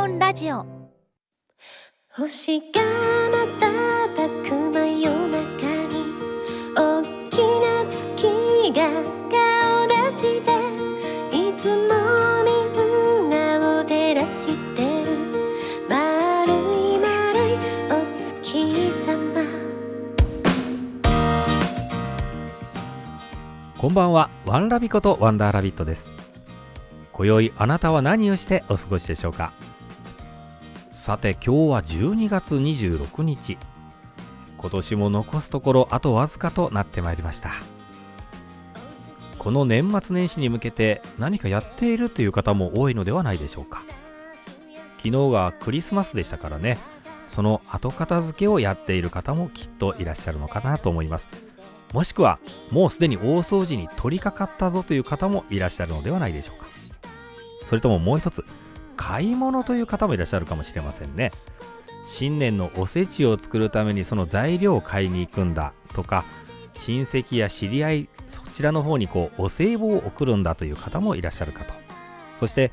オンラジオ。星が瞬く真夜中に大きな月が顔出していつもみんなを照らしてる丸い丸いお月様。こんばんは。ワンラビことワンダーラビットです。今宵あなたは何をしてお過ごしでしょうか？さて今日は12月26日。今年も残すところあとわずかとなってまいりました。この年末年始に向けて何かやっているという方も多いのではないでしょうか。昨日がクリスマスでしたからね。その後片付けをやっている方もきっといらっしゃるのかなと思います。もしくはもうすでに大掃除に取り掛かったぞという方もいらっしゃるのではないでしょうか。それとももう一つ買い物という方もいらっしゃるかもしれませんね。新年のおせちを作るためにその材料を買いに行くんだとか親戚や知り合いそちらの方にこうお歳暮を送るんだという方もいらっしゃるかと。そして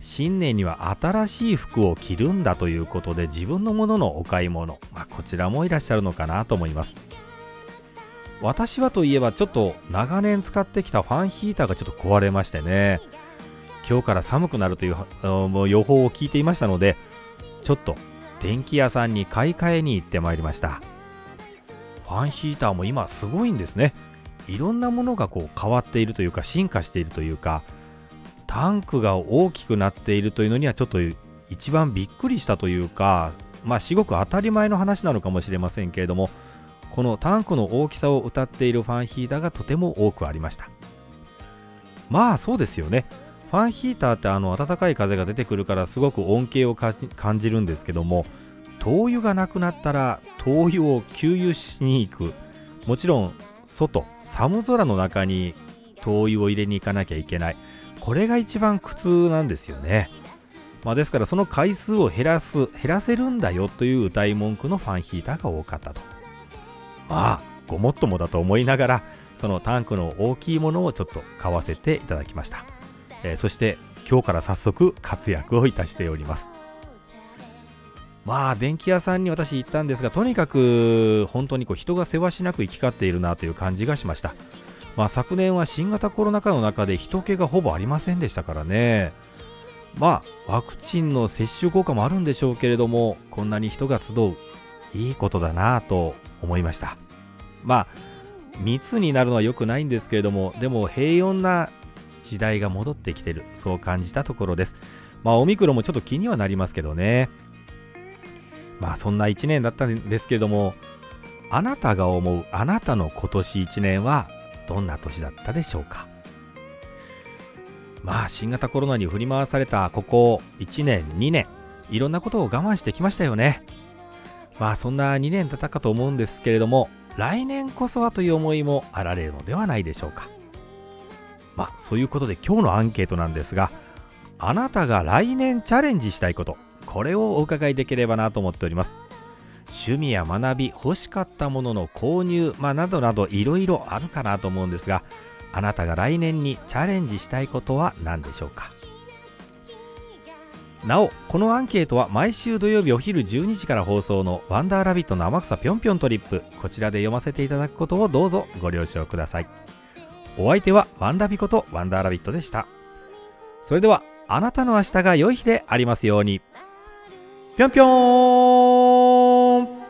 新年には新しい服を着るんだということで自分のもののお買い物、まあ、こちらもいらっしゃるのかなと思います。私はといえばちょっと長年使ってきたファンヒーターがちょっと壊れましてね。今日から寒くなるという予報を聞いていましたのでちょっと電気屋さんに買い替えに行ってまいりました。ファンヒーターも今すごいんですね。いろんなものがこう変わっているというか進化しているというかタンクが大きくなっているというのにはちょっと一番びっくりしたというかまあすごく当たり前の話なのかもしれませんけれどもこのタンクの大きさを歌っているファンヒーターがとても多くありました。まあそうですよね。ファンヒーターってあの暖かい風が出てくるからすごく恩恵を感じるんですけども灯油がなくなったら灯油を給油しに行く。もちろん外寒空の中に灯油を入れに行かなきゃいけない。これが一番苦痛なんですよね、まあ、ですからその回数を減らす減らせるんだよという歌い文句のファンヒーターが多かったと。まあごもっともだと思いながらそのタンクの大きいものをちょっと買わせていただきました。えー、そして今日から早速活躍をいたしております。まあ電気屋さんに私行ったんですがとにかく本当にこう人がせわしなく行き交っているなという感じがしました。まあ昨年は新型コロナ禍の中で人気がほぼありませんでしたからね。まあワクチンの接種効果もあるんでしょうけれどもこんなに人が集ういいことだなと思いました。まあ密になるのは良くないんですけれどもでも平穏な時代が戻ってきてる。そう感じたところです。まあオミクロンもちょっと気にはなりますけどね。まあそんな1年だったんですけれどもあなたが思うあなたの今年1年はどんな年だったでしょうか。まあ新型コロナに振り回されたここ1年2年いろんなことを我慢してきましたよね。まあそんな2年だったかと思うんですけれども来年こそはという思いもあられるのではないでしょうか。まあそういうことで今日のアンケートなんですがあなたが来年チャレンジしたいことこれをお伺いできればなと思っております。趣味や学び欲しかったものの購入、まあ、などなどいろいろあるかなと思うんですがあなたが来年にチャレンジしたいことは何でしょうか？なおこのアンケートは毎週土曜日お昼12時から放送の「ワンダーラビットの天草ぴょんぴょんトリップ」こちらで読ませていただくことをどうぞご了承ください。お相手はワンラビことワンダーラビットでした。それではあなたの明日が良い日でありますように。ぴょんぴょーん。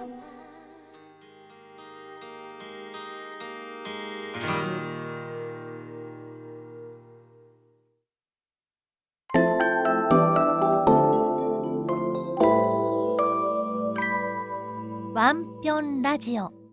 ワンピョンラジオ。